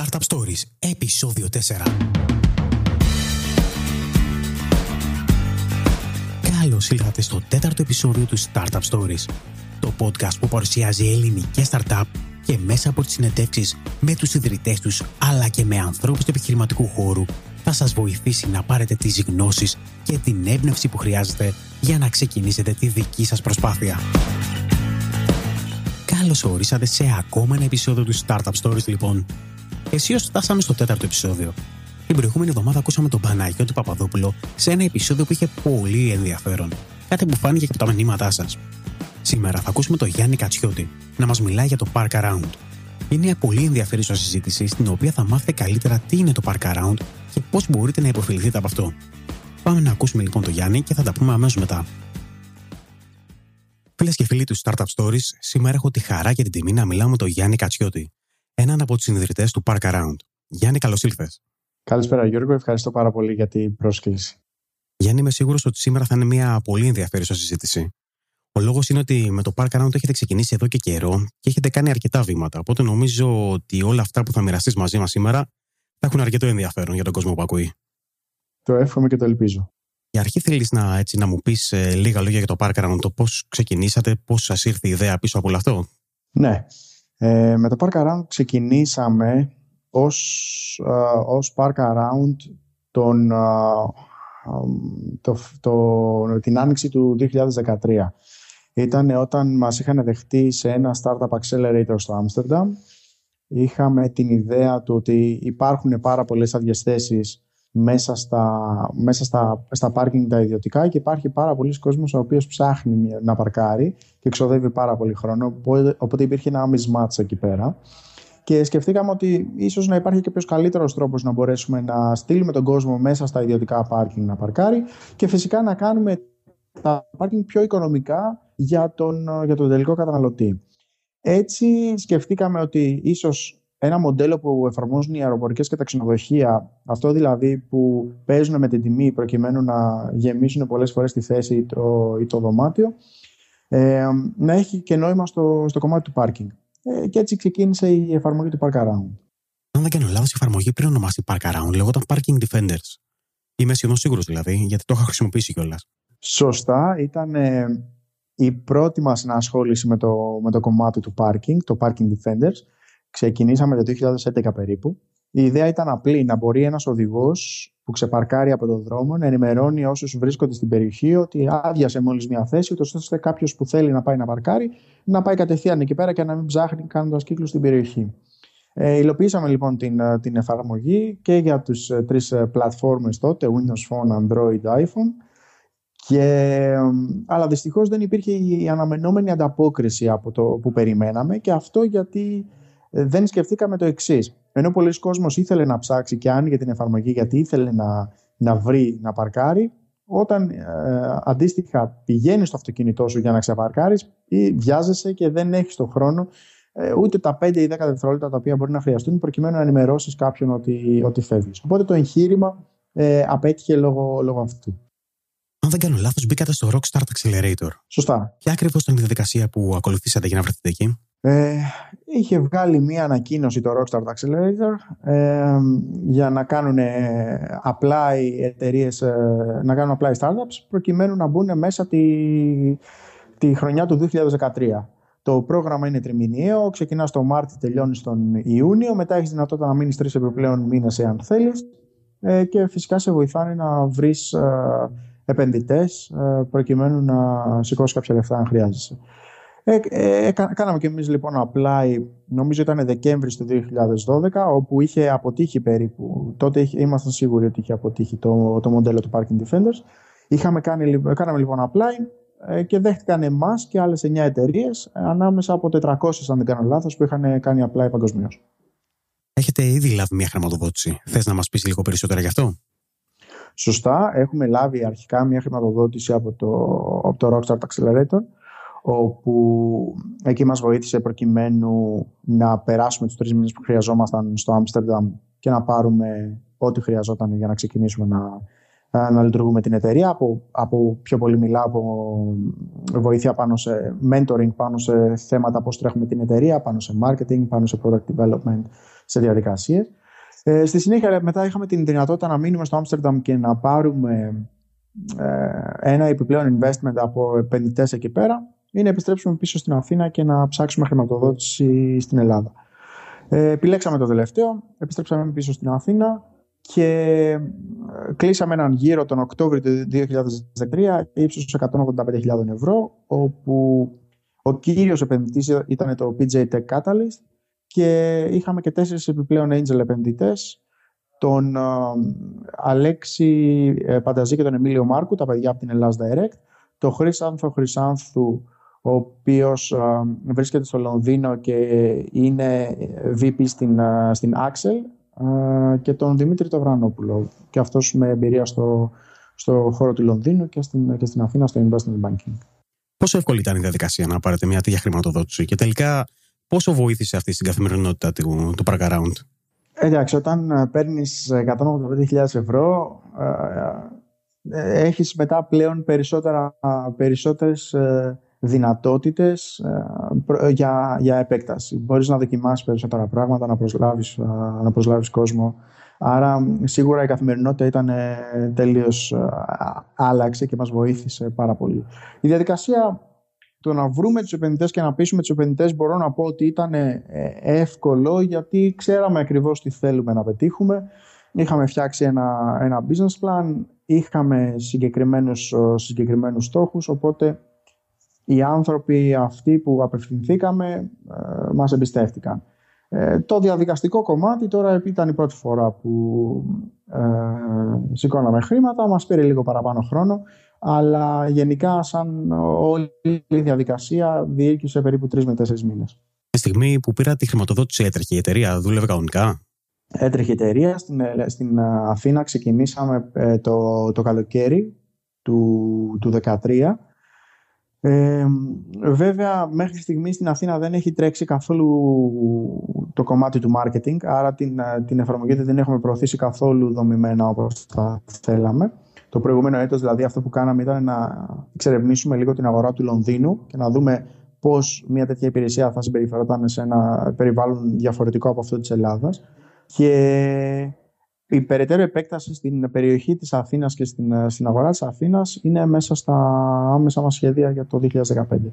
Startup Stories, επεισόδιο 4. Καλώς ήλθατε στο τέταρτο επεισόδιο του Startup Stories, το podcast που παρουσιάζει ελληνικές startup και μέσα από τις συνεντεύξεις με τους ιδρυτές τους αλλά και με ανθρώπους του επιχειρηματικού χώρου θα σας βοηθήσει να πάρετε τις γνώσεις και την έμπνευση που χρειάζεται για να ξεκινήσετε τη δική σας προσπάθεια. Καλώς ορίσατε σε ακόμα ένα επεισόδιο του Startup Stories λοιπόν. Εσεί φτάσαμε στο τέταρτο επεισόδιο. Την προηγούμενη εβδομάδα ακούσαμε τον Παναγιώτη Παπαδόπουλο σε ένα επεισόδιο που είχε πολύ ενδιαφέρον. Κάτι που φάνηκε και από τα μηνύματά σας. Σήμερα θα ακούσουμε τον Γιάννη Κατσιώτη να μας μιλάει για το Park Around. Είναι μια πολύ ενδιαφέρουσα συζήτηση στην οποία θα μάθετε καλύτερα τι είναι το Park Around και πώς μπορείτε να υποφεληθείτε από αυτό. Πάμε να ακούσουμε λοιπόν τον Γιάννη και θα τα πούμε αμέσως μετά. Φίλες και φίλοι του Startup Stories, σήμερα έχω τη χαρά και την τιμή να μιλάω με τον Γιάννη Κατσιώτη, έναν από τους συνειδητέ του Park Around. Γιάννη, καλώς ήλθες. Καλησπέρα, Γιώργο. Ευχαριστώ πάρα πολύ για την πρόσκληση. Γιάννη, είμαι σίγουρος ότι σήμερα θα είναι μια πολύ ενδιαφέρουσα συζήτηση. Ο λόγος είναι ότι με το Park Around έχετε ξεκινήσει εδώ και καιρό και έχετε κάνει αρκετά βήματα. Οπότε νομίζω ότι όλα αυτά που θα μοιραστείς μαζί μας σήμερα θα έχουν αρκετό ενδιαφέρον για τον κόσμο που ακούει. Το εύχομαι και το ελπίζω. Για αρχή θέλεις να, έτσι, να μου πεις ε, λίγα λόγια για το Park Around, το πώς ξεκινήσατε, πώς σας ήρθε η ιδέα πίσω από όλο αυτό; Ναι. Ε, με το Park Around ξεκινήσαμε ως, ε, ως Park Around τον, ε, το, το, την άνοιξη του 2013. Ήταν όταν μας είχαν δεχτεί σε ένα Startup Accelerator στο Άμστερνταμ. Είχαμε την ιδέα του ότι υπάρχουν πάρα πολλές άδειες μέσα στα, μέσα στα, στα πάρκινγκ τα ιδιωτικά και υπάρχει πάρα πολλοί κόσμος ο οποίος ψάχνει να παρκάρει και εξοδεύει πάρα πολύ χρόνο οπότε υπήρχε ένα mismatch εκεί πέρα και σκεφτήκαμε ότι ίσως να υπάρχει και ποιος καλύτερος τρόπος να μπορέσουμε να στείλουμε τον κόσμο μέσα στα ιδιωτικά πάρκινγκ να παρκάρει και φυσικά να κάνουμε τα πάρκινγκ πιο οικονομικά για τον, για τον τελικό καταναλωτή. Έτσι σκεφτήκαμε ότι ίσως ένα μοντέλο που εφαρμόζουν οι αεροπορικές και τα ξενοδοχεία, αυτό δηλαδή που παίζουν με την τιμή προκειμένου να γεμίσουν πολλές φορές τη θέση ή το, ή το δωμάτιο, ε, να έχει και νόημα στο, στο κομμάτι του πάρκινγκ. Ε, και έτσι ξεκίνησε η εφαρμογή του Park Around. Αν δεν κάνω λάθος, η εφαρμογή πριν ονομαστεί Park Around λέγονταν Parking Defenders. Είμαι σχεδόν σίγουρος δηλαδή, γιατί το είχα χρησιμοποιήσει κιόλας. Σωστά. Ήταν ε, η πρώτη μας ασχόληση με το, με το κομμάτι του parking, το Parking Defenders. Ξεκινήσαμε το 2011 περίπου. Η ιδέα ήταν απλή, να μπορεί ένας οδηγός που ξεπαρκάρει από τον δρόμο να ενημερώνει όσους βρίσκονται στην περιοχή ότι άδειασε μόλις μια θέση, ώστε κάποιος που θέλει να πάει να παρκάρει να πάει κατευθείαν εκεί πέρα και να μην ψάχνει κάνοντας κύκλο στην περιοχή. Ε, υλοποιήσαμε λοιπόν την, ε, την εφαρμογή και για τους ε, τρεις ε, πλατφόρμες τότε, Windows Phone, Android, iPhone. Και, αλλά δυστυχώς δεν υπήρχε η αναμενόμενη ανταπόκριση από το που περιμέναμε και αυτό γιατί ε, δεν σκεφτήκαμε το εξής. Ενώ πολλοί κόσμος ήθελε να ψάξει και άνοιγε την εφαρμογή γιατί ήθελε να, να βρει, να παρκάρει, όταν ε, αντίστοιχα πηγαίνεις στο αυτοκίνητό σου για να ξεπαρκάρεις ή βιάζεσαι και δεν έχεις τον χρόνο ε, ούτε τα 5 ή 10 δευτερόλεπτα τα οποία μπορεί να χρειαστούν προκειμένου να ενημερώσεις κάποιον ότι, ότι φεύγεις. Οπότε το εγχείρημα ε, απέτυχε λόγω, λόγω αυτού. Αν δεν κάνω λάθος, μπήκατε στο Rockstar Accelerator. Σωστά. Ποια ακριβώς ήταν η διαδικασία που ακολουθήσατε για να βρεθείτε εκεί; Ε, είχε βγάλει μία ανακοίνωση το Rockstar Accelerator ε, για να κάνουν απλά οι εταιρείες, ε, να κάνουν απλά οι startups προκειμένου να μπουν μέσα τη, τη χρονιά του 2013. Το πρόγραμμα είναι τριμηνιαίο, ξεκινάς στο Μάρτιο, τελειώνεις στον Ιούνιο, μετά έχεις δυνατότητα να μείνεις τρεις επιπλέον μήνες εάν θέλεις ε, και φυσικά σε βοηθάνε να βρεις ε, επενδυτές ε, προκειμένου να σηκώσεις κάποια λεφτά αν χρειάζεσαι. Ε, ε, κάναμε και εμείς λοιπόν apply, νομίζω ήταν Δεκέμβρη του 2012, όπου είχε αποτύχει περίπου, τότε είχε, ήμασταν σίγουροι ότι είχε αποτύχει το, το μοντέλο του Parking Defenders. Είχαμε κάνει, κάναμε λοιπόν apply ε, και δέχτηκαν εμάς και άλλες 9 εταιρείες ανάμεσα από 400 αν δεν κάνω λάθος που είχαν κάνει apply παγκοσμίως. Έχετε ήδη λάβει μια χρηματοδότηση; Θες να μας πεις λίγο περισσότερα γι' αυτό; Σωστά. Έχουμε λάβει αρχικά μια χρηματοδότηση από το, από το Rockstar Accelerator όπου εκεί μας βοήθησε προκειμένου να περάσουμε τους τρεις μήνες που χρειαζόμασταν στο Άμστερνταμ και να πάρουμε ό,τι χρειαζόταν για να ξεκινήσουμε να, να λειτουργούμε την εταιρεία. Από, από πιο πολύ μιλάω από βοήθεια πάνω σε mentoring, πάνω σε θέματα πώς τρέχουμε την εταιρεία, πάνω σε marketing, πάνω σε product development, σε διαδικασίες. Ε, στη συνέχεια μετά είχαμε την δυνατότητα να μείνουμε στο Άμστερνταμ και να πάρουμε ε, ένα επιπλέον investment από επενδυτές εκεί πέρα ή να επιστρέψουμε πίσω στην Αθήνα και να ψάξουμε χρηματοδότηση στην Ελλάδα. Ε, επιλέξαμε το τελευταίο, επιστρέψαμε πίσω στην Αθήνα και ε, κλείσαμε έναν γύρο τον Οκτώβριο του 2013 ύψος 185.000 ευρώ όπου ο κύριος επενδυτής ήταν το PJ Tech Catalyst και είχαμε και τέσσερις επιπλέον angel επενδυτές τον ε, Αλέξη ε, Πανταζή και τον Εμίλιο Μάρκου, τα παιδιά από την Ελλάς Direct, τον Χρυσάνθο Χρυσάνθου, ο οποίος βρίσκεται στο Λονδίνο και είναι VP στην, στην Axel και τον Δημήτρη Τοβρανόπουλο και αυτός με εμπειρία στο, στο χώρο του Λονδίνου και στην, και στην Αθήνα στο Investment Banking. Πόσο εύκολη ήταν η διαδικασία να πάρετε μια τέτοια χρηματοδότηση και τελικά πόσο βοήθησε αυτή στην καθημερινότητα του, του Park Around; Εντάξει, όταν παίρνεις 185.000 ευρώ ε, έχεις μετά πλέον περισσότερα, περισσότερες ε, δυνατότητες ε, για, για επέκταση. Μπορείς να δοκιμάσεις περισσότερα πράγματα, να προσλάβεις, ε, να προσλάβεις κόσμο. Άρα σίγουρα η καθημερινότητα ήταν ε, τελείως άλλαξε και μας βοήθησε πάρα πολύ. Η διαδικασία το να βρούμε τους επενδυτές και να πείσουμε τους επενδυτές μπορώ να πω ότι ήταν εύκολο γιατί ξέραμε ακριβώς τι θέλουμε να πετύχουμε. Είχαμε φτιάξει ένα, ένα business plan, είχαμε συγκεκριμένους, συγκεκριμένους στόχους, οπότε οι άνθρωποι αυτοί που απευθυνθήκαμε ε, μας εμπιστεύτηκαν. Ε, το διαδικαστικό κομμάτι τώρα ήταν η πρώτη φορά που ε, σηκώναμε χρήματα, μας πήρε λίγο παραπάνω χρόνο, αλλά γενικά σαν όλη η διαδικασία διήρκησε περίπου τρεις με τέσσερις μήνες. Τη στιγμή που πήρα τη χρηματοδότηση έτρεχε η εταιρεία, δούλευε κανονικά; Έτρεχε η εταιρεία. Στην, ε, στην Αθήνα ξεκινήσαμε ε, το, το καλοκαίρι του, του 2013 ε, βέβαια, μέχρι στιγμής στην Αθήνα δεν έχει τρέξει καθόλου το κομμάτι του marketing, άρα την, ε, την εφαρμογή δεν έχουμε προωθήσει καθόλου δομημένα όπως θα θέλαμε. Το προηγούμενο έτος, δηλαδή, αυτό που κάναμε ήταν να εξερευνήσουμε λίγο την αγορά του Λονδίνου και να δούμε πώς μια τέτοια υπηρεσία θα συμπεριφερόταν σε ένα περιβάλλον διαφορετικό από αυτό της Ελλάδας. Και η περαιτέρω επέκταση στην περιοχή της Αθήνας και στην, ε, στην αγορά της Αθήνας είναι μέσα στα άμεσα μας σχέδια για το 2015.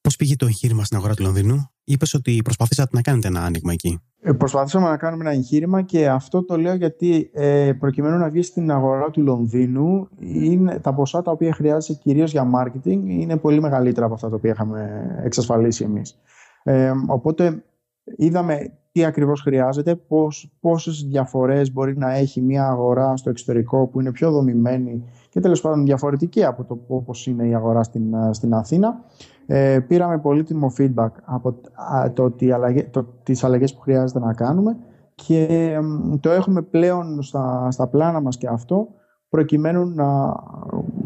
Πώς πήγε το εγχείρημα στην αγορά του Λονδίνου; Είπες ότι προσπαθήσατε να κάνετε ένα άνοιγμα εκεί. Ε, προσπαθήσαμε να κάνουμε ένα εγχείρημα και αυτό το λέω γιατί ε, προκειμένου να βγει στην αγορά του Λονδίνου είναι, τα ποσά τα οποία χρειάζεται κυρίως για marketing είναι πολύ μεγαλύτερα από αυτά τα οποία είχαμε εξασφαλίσει εμείς. Ε, οπότε είδαμε τι ακριβώς χρειάζεται, πώς, πόσες διαφορές μπορεί να έχει μια αγορά στο εξωτερικό που είναι πιο δομημένη και τέλος πάντων διαφορετική από το πώς είναι η αγορά στην, στην Αθήνα. Ε, πήραμε πολύτιμο feedback από το, ότι αλλαγές, το, τις αλλαγές που χρειάζεται να κάνουμε και το έχουμε πλέον στα, στα πλάνα μας και αυτό προκειμένου να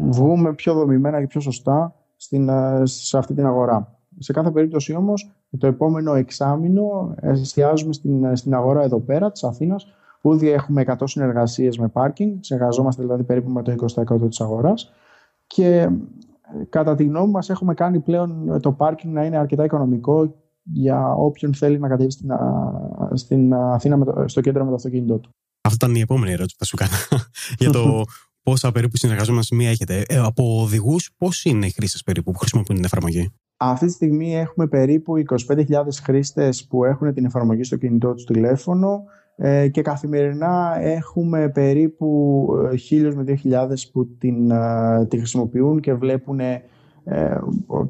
βγούμε πιο δομημένα και πιο σωστά στην, σε αυτή την αγορά. Σε κάθε περίπτωση όμως το επόμενο εξάμεινο εστιάζουμε στην, στην αγορά εδώ πέρα της Αθήνας που ήδη έχουμε 100 συνεργασίες με πάρκινγκ, συνεργαζόμαστε δηλαδή περίπου με το 20% της αγοράς και ε, κατά τη γνώμη μας έχουμε κάνει πλέον το πάρκινγκ να είναι αρκετά οικονομικό για όποιον θέλει να κατέβει στην, στην Αθήνα με το, στο κέντρο με το αυτοκίνητό του. Αυτή ήταν η επόμενη ερώτηση που θα σου κάνω για το πόσα περίπου συνεργαζόμενα μία έχετε. Ε, από οδηγούς, πώς είναι οι χρήστες περίπου που χρησιμοποιούν την εφαρμογή; Αυτή τη στιγμή έχουμε περίπου 25.000 χρήστες που έχουν την εφαρμογή στο κινητό τους τηλέφωνο ε, και καθημερινά έχουμε περίπου 1.000 με 2.000 που την, ε, τη χρησιμοποιούν και βλέπουν ε,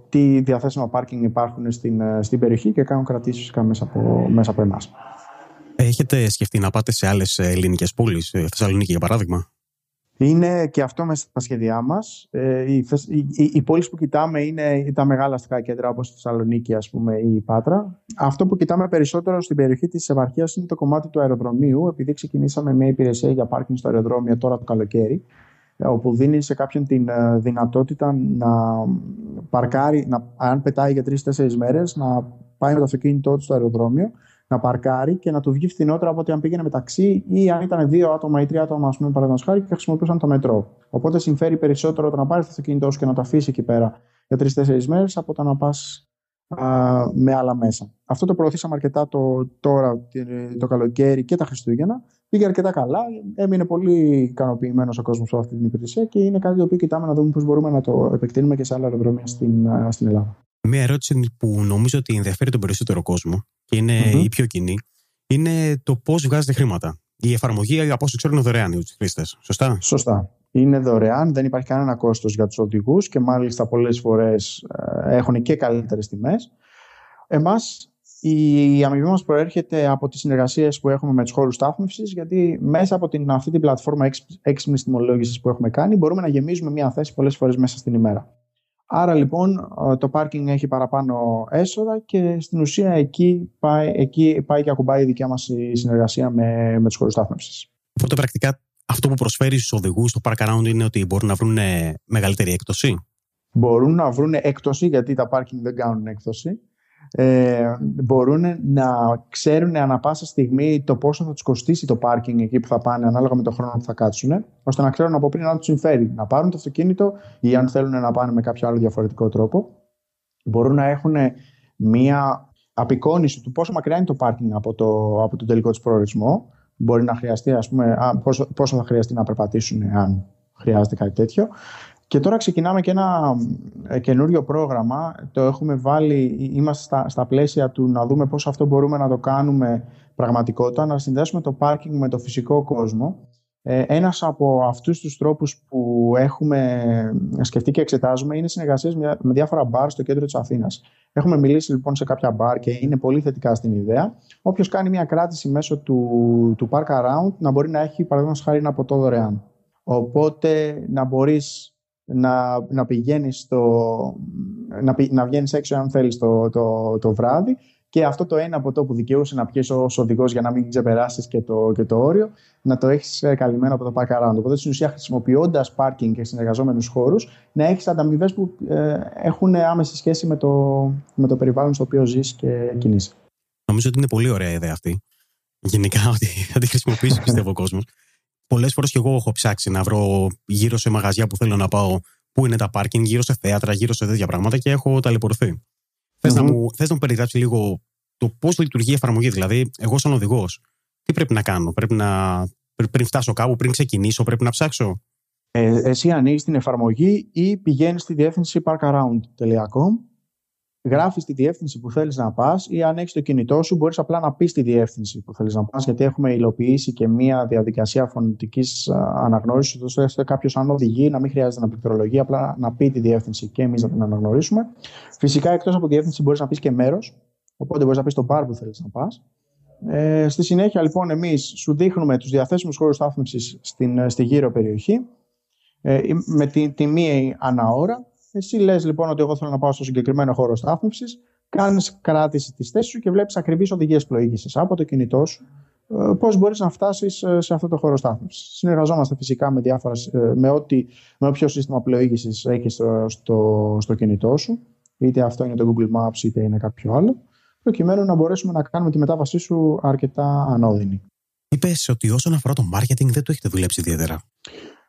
τι διαθέσιμα πάρκινγκ υπάρχουν στην, στην περιοχή και κάνουν κρατήσεις μέσα από, μέσα από εμάς. Έχετε σκεφτεί να πάτε σε άλλες ελληνικές πόλεις, Θεσσαλονίκη για παράδειγμα; Είναι και αυτό μέσα στα σχέδιά μας. Ε, οι, οι, οι πόλεις που κοιτάμε είναι τα μεγάλα αστικά κέντρα όπως η Θεσσαλονίκη ας πούμε, ή η Πάτρα. Αυτό που κοιτάμε περισσότερο στην περιοχή της επαρχίας είναι το κομμάτι του αεροδρομίου, επειδή ξεκινήσαμε μια υπηρεσία για πάρκινγκ στο αεροδρόμιο τώρα το καλοκαίρι, όπου δίνει σε κάποιον την ε, δυνατότητα να παρκάρει, να, αν πετάει για τρει-τέσσερι μέρες, να πάει με το αυτοκίνητό του στο αεροδρόμιο να παρκάρει και να του βγει φθηνότερα από ότι αν πήγαινε μεταξύ ή αν ήταν δύο άτομα ή τρία άτομα, ας πούμε, παραδείγματος χάρη και χρησιμοποιούσαν το μετρό. Οπότε συμφέρει περισσότερο το να πάρεις το αυτοκίνητό σου και να το αφήσεις εκεί πέρα για τρει-τέσσερι μέρες από το να πας με άλλα μέσα. Αυτό το προωθήσαμε αρκετά το, τώρα το καλοκαίρι και τα Χριστούγεννα. Πήγε αρκετά καλά. Έμεινε πολύ ικανοποιημένος ο κόσμος από αυτή την υπηρεσία και είναι κάτι το οποίο κοιτάμε να δούμε πώς μπορούμε να το επεκτείνουμε και σε άλλα αεροδρόμια στην, στην Ελλάδα. Μία ερώτηση που νομίζω ότι ενδιαφέρει τον περισσότερο κόσμο και είναι mm-hmm. η πιο κοινή είναι το πώς βγάζετε χρήματα. Η εφαρμογή, από όσο ξέρω, είναι δωρεάν για τους χρήστες. Σωστά; Σωστά. Είναι δωρεάν, δεν υπάρχει κανένα κόστος για τους οδηγούς και μάλιστα πολλές φορές ε, έχουν και καλύτερες τιμές. Εμάς, η αμοιβή μας προέρχεται από τις συνεργασίες που έχουμε με τους χώρους στάθμευσης, γιατί μέσα από την, αυτή την πλατφόρμα έξυπνης τιμολόγησης που έχουμε κάνει, μπορούμε να γεμίζουμε μια θέση πολλές φορές μέσα στην ημέρα. Άρα λοιπόν το πάρκινγκ έχει παραπάνω έσοδα και στην ουσία εκεί πάει, εκεί πάει και ακουμπάει η δικιά μας συνεργασία με, με τους χώρους στάθμευσης. Οπότε πρακτικά αυτό που προσφέρει στους οδηγούς στο Park Around είναι ότι μπορούν να βρουν μεγαλύτερη έκπτωση; Μπορούν να βρουν έκπτωση γιατί τα πάρκινγκ δεν κάνουν έκπτωση ε, μπορούν να ξέρουν ανα πάσα στιγμή το πόσο θα τους κοστίσει το πάρκινγκ εκεί που θα πάνε, ανάλογα με το χρόνο που θα κάτσουν, ώστε να ξέρουν από πριν αν τους συμφέρει να πάρουν το αυτοκίνητο ή αν θέλουν να πάνε με κάποιο άλλο διαφορετικό τρόπο. Μπορούν να έχουν μία απεικόνηση του πόσο μακριά είναι το πάρκινγκ από, το, από τον τελικό τους προορισμό. Μπορεί να χρειαστεί, ας πούμε, πόσο, πόσο θα χρειαστεί να περπατήσουν αν χρειάζεται κάτι τέτοιο. Και τώρα ξεκινάμε και ένα ε, καινούριο πρόγραμμα. Το έχουμε βάλει, είμαστε στα, στα πλαίσια του να δούμε πώς αυτό μπορούμε να το κάνουμε πραγματικότητα, να συνδέσουμε το πάρκινγκ με το φυσικό κόσμο. Ε, ένας από αυτούς τους τρόπους που έχουμε σκεφτεί και εξετάζουμε είναι συνεργασίες με, με διάφορα μπαρ στο κέντρο της Αθήνας. Έχουμε μιλήσει λοιπόν σε κάποια μπαρ και είναι πολύ θετικά στην ιδέα. Όποιος κάνει μια κράτηση μέσω του, του Park Around να μπορεί να έχει παραδείγματος χάρη ένα ποτό δωρεάν. Οπότε να μπορείς να, να πηγαίνεις στο, να, να βγαίνεις έξω αν θέλεις το, το, το βράδυ και αυτό το ένα από το που δικαιούσε να πιέσει ως οδηγός για να μην ξεπεράσεις και το, και το όριο, να το έχεις ε, καλυμμένο από το park around. Οπότε στην ουσία χρησιμοποιώντας parking και συνεργαζόμενους χώρους, να έχεις ανταμοιβές που ε, έχουν άμεση σχέση με το, με το περιβάλλον στο οποίο ζεις και κινείσαι. Νομίζω ότι είναι πολύ ωραία ιδέα αυτή. Γενικά, ότι θα τη χρησιμοποιήσει, πιστεύω, ο κόσμος πολλές φορές και εγώ έχω ψάξει να βρω γύρω σε μαγαζιά που θέλω να πάω, πού είναι τα πάρκινγκ, γύρω σε θέατρα, γύρω σε τέτοια πράγματα και έχω ταλαιπωρηθεί. Mm-hmm. Θες να, μου, θες να μου περιγράψεις λίγο το πώς λειτουργεί η εφαρμογή, δηλαδή, εγώ σαν οδηγός, τι πρέπει να κάνω, πρέπει να, πριν φτάσω κάπου, πριν ξεκινήσω, πρέπει να ψάξω; Ε, εσύ ανοίγεις την εφαρμογή ή πηγαίνεις στη διεύθυνση parkaround.com γράφεις τη διεύθυνση που θέλεις να πας ή αν έχεις το κινητό σου, μπορείς απλά να πεις τη διεύθυνση που θέλεις να πας, γιατί έχουμε υλοποιήσει και μία διαδικασία φωνητικής αναγνώρισης, ώστε κάποιος αν οδηγεί να μην χρειάζεται να πληκτρολογεί, απλά να πει τη διεύθυνση και εμείς να την αναγνωρίσουμε. Φυσικά, εκτός από τη διεύθυνση, μπορείς να πεις και μέρος, οπότε μπορείς να πεις το πάρ που θέλεις να πας. Ε, στη συνέχεια, λοιπόν, εμείς σου δείχνουμε τους διαθέσιμους χώρους στάθμευσης στη γύρω περιοχή ε, με τη τιμή ανά ώρα εσύ λες λοιπόν ότι εγώ θέλω να πάω στο συγκεκριμένο χώρο στάθμευσης, κάνεις κράτηση της θέσης σου και βλέπεις ακριβείς οδηγίες πλοήγησης από το κινητό σου. Ε, Πώς μπορείς να φτάσεις ε, σε αυτό το χώρο στάθμευσης. Συνεργαζόμαστε φυσικά με, διάφορα, ε, με, ό,τι, με όποιο σύστημα πλοήγησης έχει στο, στο, στο κινητό σου, είτε αυτό είναι το Google Maps είτε είναι κάποιο άλλο, προκειμένου να μπορέσουμε να κάνουμε τη μετάβασή σου αρκετά ανώδυνη. Είπες ότι όσον αφορά το marketing δεν το έχετε δουλέψει ιδιαίτερα.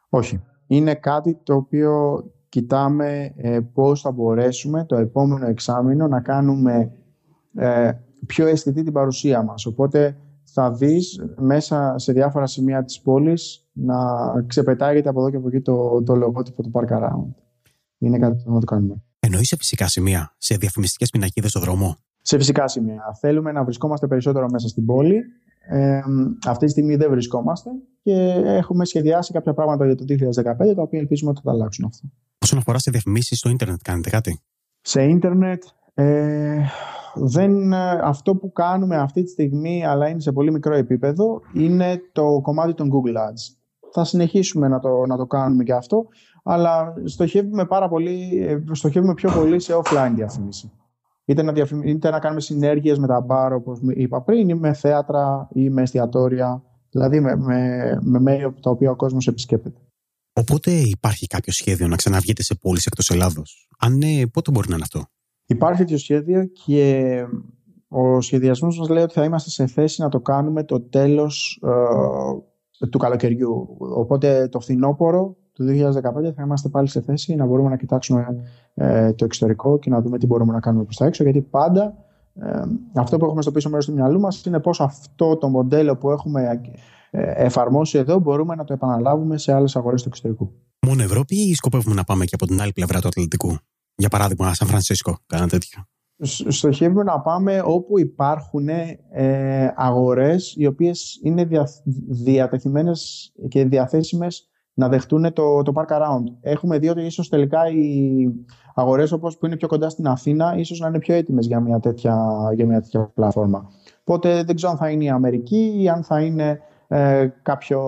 Όχι. Είναι κάτι το οποίο κοιτάμε ε, πώς θα μπορέσουμε το επόμενο εξάμεινο να κάνουμε ε, πιο αισθητή την παρουσία μας. Οπότε θα δεις μέσα σε διάφορα σημεία της πόλης να ξεπετάγεται από εδώ και από εκεί το, το λογότυπο του Park Around. Είναι κάτι που να το κάνουμε. Εννοείς σε φυσικά σημεία, σε διαφημιστικές πινακίδες στο δρόμο; Σε φυσικά σημεία. Θέλουμε να βρισκόμαστε περισσότερο μέσα στην πόλη. Ε, αυτή τη στιγμή δεν βρισκόμαστε και έχουμε σχεδιάσει κάποια πράγματα για το 2015 τα οποία ελπίζουμε ότι θα αλλάξουν αυτό. Όσον αφορά σε διαφημίσεις στο ίντερνετ, κάνετε κάτι; Σε ίντερνετ, ε, δεν, αυτό που κάνουμε αυτή τη στιγμή, αλλά είναι σε πολύ μικρό επίπεδο, είναι το κομμάτι των Google Ads. Θα συνεχίσουμε να το, να το κάνουμε και αυτό, αλλά στοχεύουμε, πάρα πολύ, ε, στοχεύουμε πιο πολύ σε offline διαφήμιση. Είτε να, είτε να κάνουμε συνέργειες με τα μπαρ, όπως είπα πριν, ή με θέατρα ή με εστιατόρια, δηλαδή με, με, με μέρη τα οποία ο κόσμος επισκέπτεται. Οπότε υπάρχει κάποιο σχέδιο να ξαναβγείτε σε πόλεις εκτός Ελλάδος; Αν ναι, πότε μπορεί να είναι αυτό; Υπάρχει τέτοιο σχέδιο και ο σχεδιασμός μας λέει ότι θα είμαστε σε θέση να το κάνουμε το τέλος ε, του καλοκαιριού. Οπότε το φθινόπωρο του 2015 θα είμαστε πάλι σε θέση να μπορούμε να κοιτάξουμε ε, το εξωτερικό και να δούμε τι μπορούμε να κάνουμε προς τα έξω γιατί πάντα ε, αυτό που έχουμε στο πίσω μέρος του μυαλού μας είναι πώς αυτό το μοντέλο που έχουμε ε, εφαρμόσει εδώ μπορούμε να το επαναλάβουμε σε άλλες αγορές του εξωτερικού. Μόνο Ευρώπη ή σκοπεύουμε να πάμε και από την άλλη πλευρά του Ατλαντικού; Για παράδειγμα, Σαν Φρανσίσκο, κάνα τέτοιο. Στοχεύουμε να πάμε όπου υπάρχουν ε, αγορές οι οποίες είναι δια, διατεθειμένες και διαθέσιμες να δεχτούν το, το park around. Έχουμε δει ότι ίσως τελικά οι αγορές όπως που είναι πιο κοντά στην Αθήνα ίσως να είναι πιο έτοιμες για μια τέτοια, για μια τέτοια πλατφόρμα. Οπότε δεν ξέρω αν θα είναι η Αμερική ή αν θα είναι ε, κάποιο,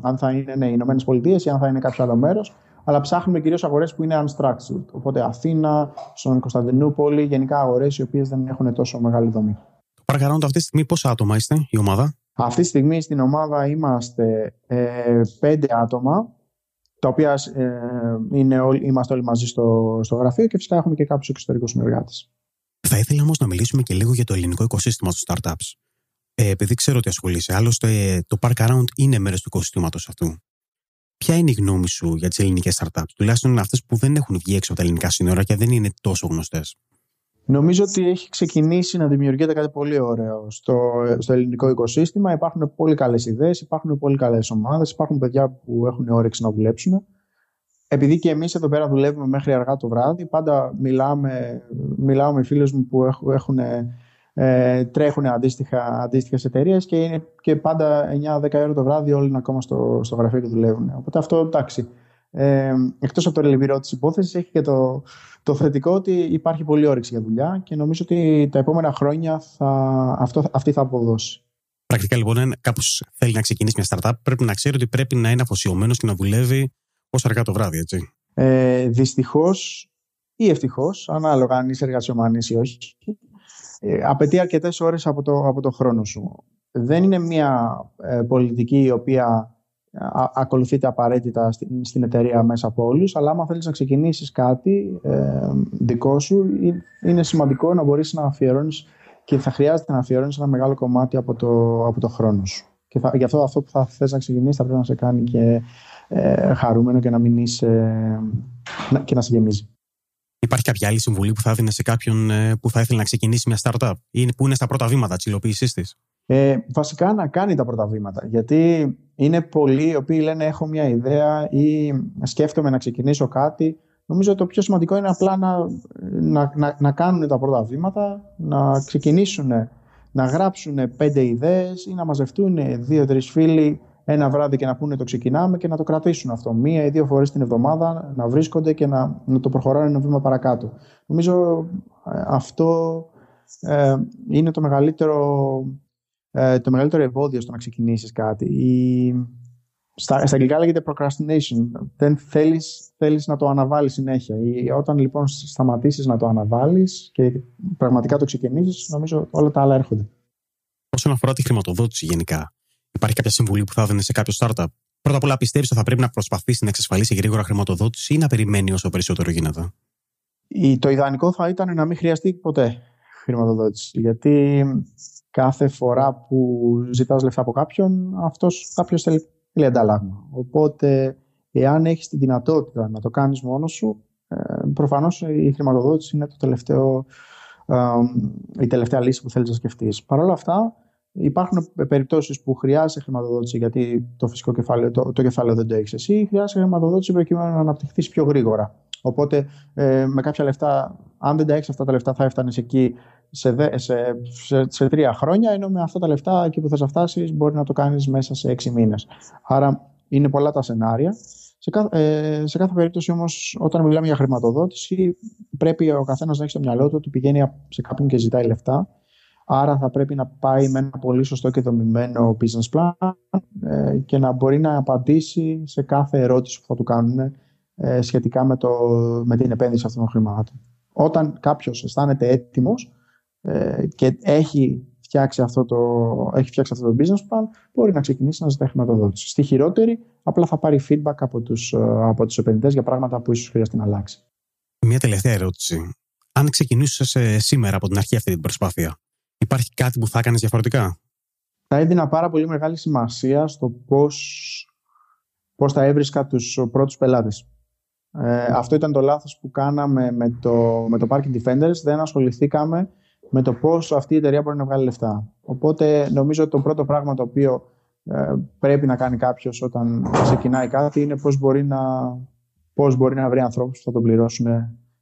αν θα είναι ναι, οι Ηνωμένες Πολιτείες ή αν θα είναι κάποιο άλλο μέρος αλλά ψάχνουμε κυρίως αγορές που είναι unstructured. Οπότε Αθήνα, στον Κωνσταντινούπολη, γενικά αγορές οι οποίες δεν έχουν τόσο μεγάλη δομή. Παρακαλώ, αυτή τη στιγμή πόσα άτομα είστε, η ομάδα; Αυτή τη στιγμή στην ομάδα είμαστε ε, πέντε άτομα, τα οποία ε, είναι όλοι, είμαστε όλοι μαζί στο, στο γραφείο και φυσικά έχουμε και κάποιους εξωτερικούς συνεργάτες. Θα ήθελα όμως να μιλήσουμε και λίγο για το ελληνικό οικοσύστημα των startups. Ε, επειδή ξέρω ότι ασχολείσαι, άλλωστε το Park Around είναι μέρος του οικοσυστήματο αυτού. Ποια είναι η γνώμη σου για τις ελληνικές startups, τουλάχιστον αυτές που δεν έχουν βγει έξω από τα ελληνικά σύνορα και δεν είναι τόσο γνωστές; Νομίζω ότι έχει ξεκινήσει να δημιουργείται κάτι πολύ ωραίο στο, στο ελληνικό οικοσύστημα. Υπάρχουν πολύ καλές ιδέες, υπάρχουν πολύ καλές ομάδες, υπάρχουν παιδιά που έχουν όρεξη να δουλέψουν. Επειδή και εμείς εδώ πέρα δουλεύουμε μέχρι αργά το βράδυ, πάντα μιλάμε, μιλάω με φίλους μου που έχουν ε, τρέχουν αντίστοιχα, αντίστοιχες εταιρείες και είναι και πάντα 9-10 ώρα το βράδυ όλοι είναι ακόμα στο, στο γραφείο και δουλεύουν. Οπότε αυτό εντάξει. Ε, εκτός από το ρελιβυρό της υπόθεσης έχει και το, το θετικό ότι υπάρχει πολύ όρεξη για δουλειά και νομίζω ότι τα επόμενα χρόνια θα, αυτό, αυτή θα αποδώσει. Πρακτικά λοιπόν, αν κάποιος θέλει να ξεκινήσει μια startup, πρέπει να ξέρει ότι πρέπει να είναι αφοσιωμένος και να δουλεύει ως αργά το βράδυ, έτσι. Ε, Δυστυχώς ή ευτυχώς, ανάλογα αν είσαι εργασιομανής ή όχι, ε, απαιτεί αρκετές ώρες από το, από το χρόνο σου. Δεν είναι μια ε, πολιτική η οποία ακολουθείται απαραίτητα στην, στην εταιρεία μέσα από όλους, αλλά άμα θέλεις να ξεκινήσεις κάτι ε, δικό σου, είναι σημαντικό να μπορείς να αφιερώνεις και θα χρειάζεται να αφιερώνεις ένα μεγάλο κομμάτι από το, από το χρόνο σου. Και θα, γι' αυτό αυτό που θα θες να ξεκινήσεις θα πρέπει να σε κάνει και ε, χαρούμενο και να μην είσαι, και να σε γεμίζει. Υπάρχει κάποια άλλη συμβουλή που θα έδινε σε κάποιον ε, που θα ήθελε να ξεκινήσει μια startup ή που είναι στα πρώτα βήματα της υλοποίησής της; Ε, βασικά να κάνει τα πρώτα βήματα. Γιατί είναι πολλοί οι οποίοι λένε έχω μια ιδέα ή σκέφτομαι να ξεκινήσω κάτι. Νομίζω το πιο σημαντικό είναι απλά να, να, να, να κάνουν τα πρώτα βήματα, να ξεκινήσουν να γράψουν πέντε ιδέες ή να μαζευτούν δύο-τρεις φίλοι ένα βράδυ και να πούνε το ξεκινάμε και να το κρατήσουν αυτό. Μία ή δύο φορές την εβδομάδα να βρίσκονται και να, να το προχωράνε ένα βήμα παρακάτω. Νομίζω ε, αυτό ε, είναι το μεγαλύτερο, ε, το μεγαλύτερο εμπόδιο στο να ξεκινήσεις κάτι. Η, στα, στα αγγλικά λέγεται procrastination. Δεν θέλεις, θέλεις να το αναβάλεις συνέχεια. Ή, όταν λοιπόν σταματήσεις να το αναβάλεις και πραγματικά το ξεκινήσεις, νομίζω όλα τα άλλα έρχονται. Όσον αφορά τη χρηματοδότηση γενικά, Υπάρχει κάποια συμβουλή που θα έδινε σε κάποιο startup; Πρώτα απ' όλα, πιστεύεις ότι θα πρέπει να προσπαθήσει να εξασφαλίσει γρήγορα χρηματοδότηση ή να περιμένει όσο περισσότερο γίνεται; Το ιδανικό θα ήταν να μην χρειαστεί ποτέ χρηματοδότηση. Γιατί κάθε φορά που ζητάς λεφτά από κάποιον, αυτός κάποιος θέλει, θέλει αντάλλαγμα. Οπότε, εάν έχεις τη δυνατότητα να το κάνεις μόνος σου, ε, προφανώς η χρηματοδότηση είναι το τελευταίο, ε, η τελευταία λύση που θέλεις να σκεφτείς. Παρ' όλα αυτά, Υπάρχουν περιπτώσεις που χρειάζεται χρηματοδότηση γιατί το φυσικό κεφάλαιο, το, το κεφάλαιο δεν το έχεις εσύ, ή χρειάζεται χρηματοδότηση προκειμένου να αναπτυχθείς πιο γρήγορα. Οπότε ε, με κάποια λεφτά, αν δεν τα έχεις αυτά τα λεφτά, θα έφτανες εκεί σε, σε, σε, σε, τρία χρόνια, ενώ με αυτά τα λεφτά εκεί που θα φτάσεις μπορεί να το κάνεις μέσα σε έξι μήνες. Άρα είναι πολλά τα σενάρια. Σε κάθε, ε, σε κάθε περίπτωση όμως, όταν μιλάμε για χρηματοδότηση, πρέπει ο καθένας να έχει στο μυαλό του ότι πηγαίνει σε κάποιον και ζητάει λεφτά Άρα θα πρέπει να πάει με ένα πολύ σωστό και δομημένο business plan ε, και να μπορεί να απαντήσει σε κάθε ερώτηση που θα του κάνουν ε, σχετικά με, το, με την επένδυση αυτών των χρημάτων. Όταν κάποιος αισθάνεται έτοιμος ε, και έχει φτιάξει, αυτό το, έχει φτιάξει αυτό το business plan, μπορεί να ξεκινήσει να ζητάει χρηματοδότηση. Στη χειρότερη, απλά θα πάρει feedback από τους, από τους επενδυτές για πράγματα που ίσως χρειάζεται να αλλάξει. Μια τελευταία ερώτηση. Αν ξεκινούσες σήμερα από την αρχή αυτή την προσπάθεια, Υπάρχει κάτι που θα έκανες διαφορετικά; Θα έδινα πάρα πολύ μεγάλη σημασία στο πώς πώς θα έβρισκα τους πρώτους πελάτες. Ε, αυτό ήταν το λάθος που κάναμε με το, με το Parking Defenders. Δεν ασχοληθήκαμε με το πώς αυτή η εταιρεία μπορεί να βγάλει λεφτά. Οπότε νομίζω ότι το πρώτο πράγμα το οποίο ε, πρέπει να κάνει κάποιος όταν ξεκινάει κάτι είναι πώς μπορεί να, πώς μπορεί να βρει ανθρώπους που θα το πληρώσουν,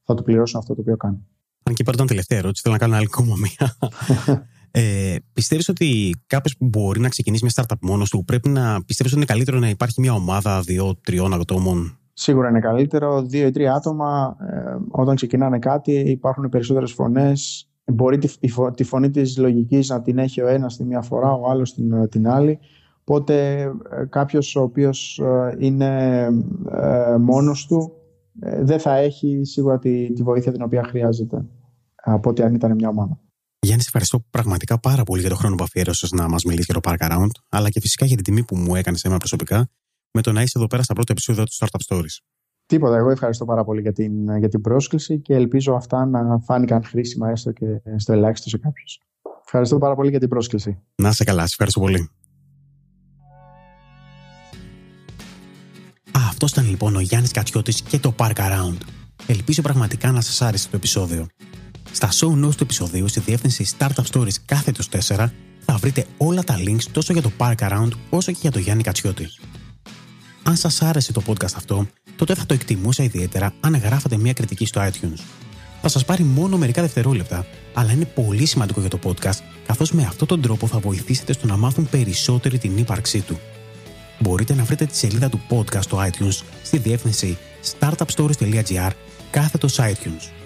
θα το πληρώσουν αυτό το οποίο κάνει. Αν και πάρω τελευταία ερώτηση, θέλω να κάνω άλλη ακόμα μία. Ε, πιστεύεις ότι κάποιος που μπορεί να ξεκινήσει μια startup μόνος του πρέπει να πιστεύεις ότι είναι καλύτερο να υπάρχει μια ομάδα δύο-τριών ατόμων; Σίγουρα είναι καλύτερο. Δύο ή τρία άτομα, ε, όταν ξεκινάνε κάτι, υπάρχουν περισσότερες φωνές. Μπορεί τη, τη φωνή της λογικής να την έχει ο ένας τη μία φορά, ο άλλος την, την άλλη. Οπότε ε, κάποιος ο οποίος ε, είναι ε, μόνος του ε, δεν θα έχει σίγουρα τη, τη βοήθεια την οποία χρειάζεται από ότι αν ήταν μια ομάδα. Γιάννης, σε ευχαριστώ πραγματικά πάρα πολύ για τον χρόνο που αφιέρωσες να μας μιλήσεις για το Park Around, αλλά και φυσικά για την τιμή που μου έκανες εμένα προσωπικά με το να είσαι εδώ πέρα στα πρώτα επεισόδια του Startup Stories. Τίποτα. Εγώ ευχαριστώ πάρα πολύ για την, για την πρόσκληση και ελπίζω αυτά να φάνηκαν χρήσιμα έστω και στο ελάχιστο σε κάποιους. Ευχαριστώ πάρα πολύ για την πρόσκληση. Να είσαι καλά. Σε ευχαριστώ πολύ. Αυτός ήταν λοιπόν ο Γιάννης Κατιώτης και το Park Around. Ελπίζω πραγματικά να σας άρεσε το επεισόδιο. Στα show notes του επεισοδίου στη διεύθυνση Startup Stories κάθετος 4 θα βρείτε όλα τα links τόσο για το Park Around όσο και για το Γιάννη Κατσιώτη. Αν σας άρεσε το podcast αυτό, τότε θα το εκτιμούσα ιδιαίτερα αν γράφατε μια κριτική στο iTunes. Θα σας πάρει μόνο μερικά δευτερόλεπτα, αλλά είναι πολύ σημαντικό για το podcast, καθώς με αυτόν τον τρόπο θα βοηθήσετε στο να μάθουν περισσότεροι την ύπαρξή του. Μπορείτε να βρείτε τη σελίδα του podcast στο iTunes στη διεύθυνση startupstories.gr κάθετος iTunes.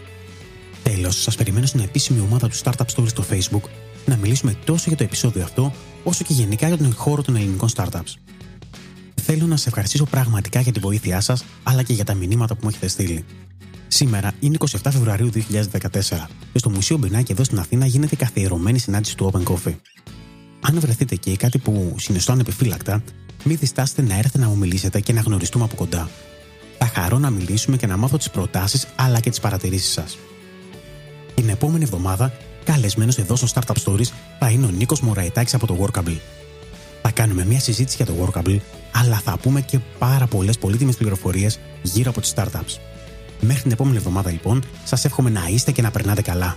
Τέλος, σας περιμένω στην επίσημη ομάδα του Startup Stories στο Facebook να μιλήσουμε τόσο για το επεισόδιο αυτό, όσο και γενικά για τον χώρο των ελληνικών startups. Θέλω να σα ευχαριστήσω πραγματικά για τη βοήθειά σας, αλλά και για τα μηνύματα που μου έχετε στείλει. Σήμερα είναι 27 Φεβρουαρίου 2014 και στο Μουσείο Μπινάκη εδώ στην Αθήνα γίνεται η καθιερωμένη συνάντηση του Open Coffee. Αν βρεθείτε εκεί κάτι που συνιστώ ανεπιφύλακτα, μην διστάσετε να έρθετε να μου μιλήσετε και να γνωριστούμε από κοντά. Θα χαρώ να μιλήσουμε και να μάθω τις προτάσεις αλλά και τις παρατηρήσεις σας. Την επόμενη εβδομάδα, καλεσμένος εδώ στο Startup Stories θα είναι ο Νίκος Μωραϊτάκη από το Workable. Θα κάνουμε μια συζήτηση για το Workable, αλλά θα πούμε και πάρα πολλές πολύτιμες πληροφορίες γύρω από τις startups. Μέχρι την επόμενη εβδομάδα λοιπόν, σας εύχομαι να είστε και να περνάτε καλά.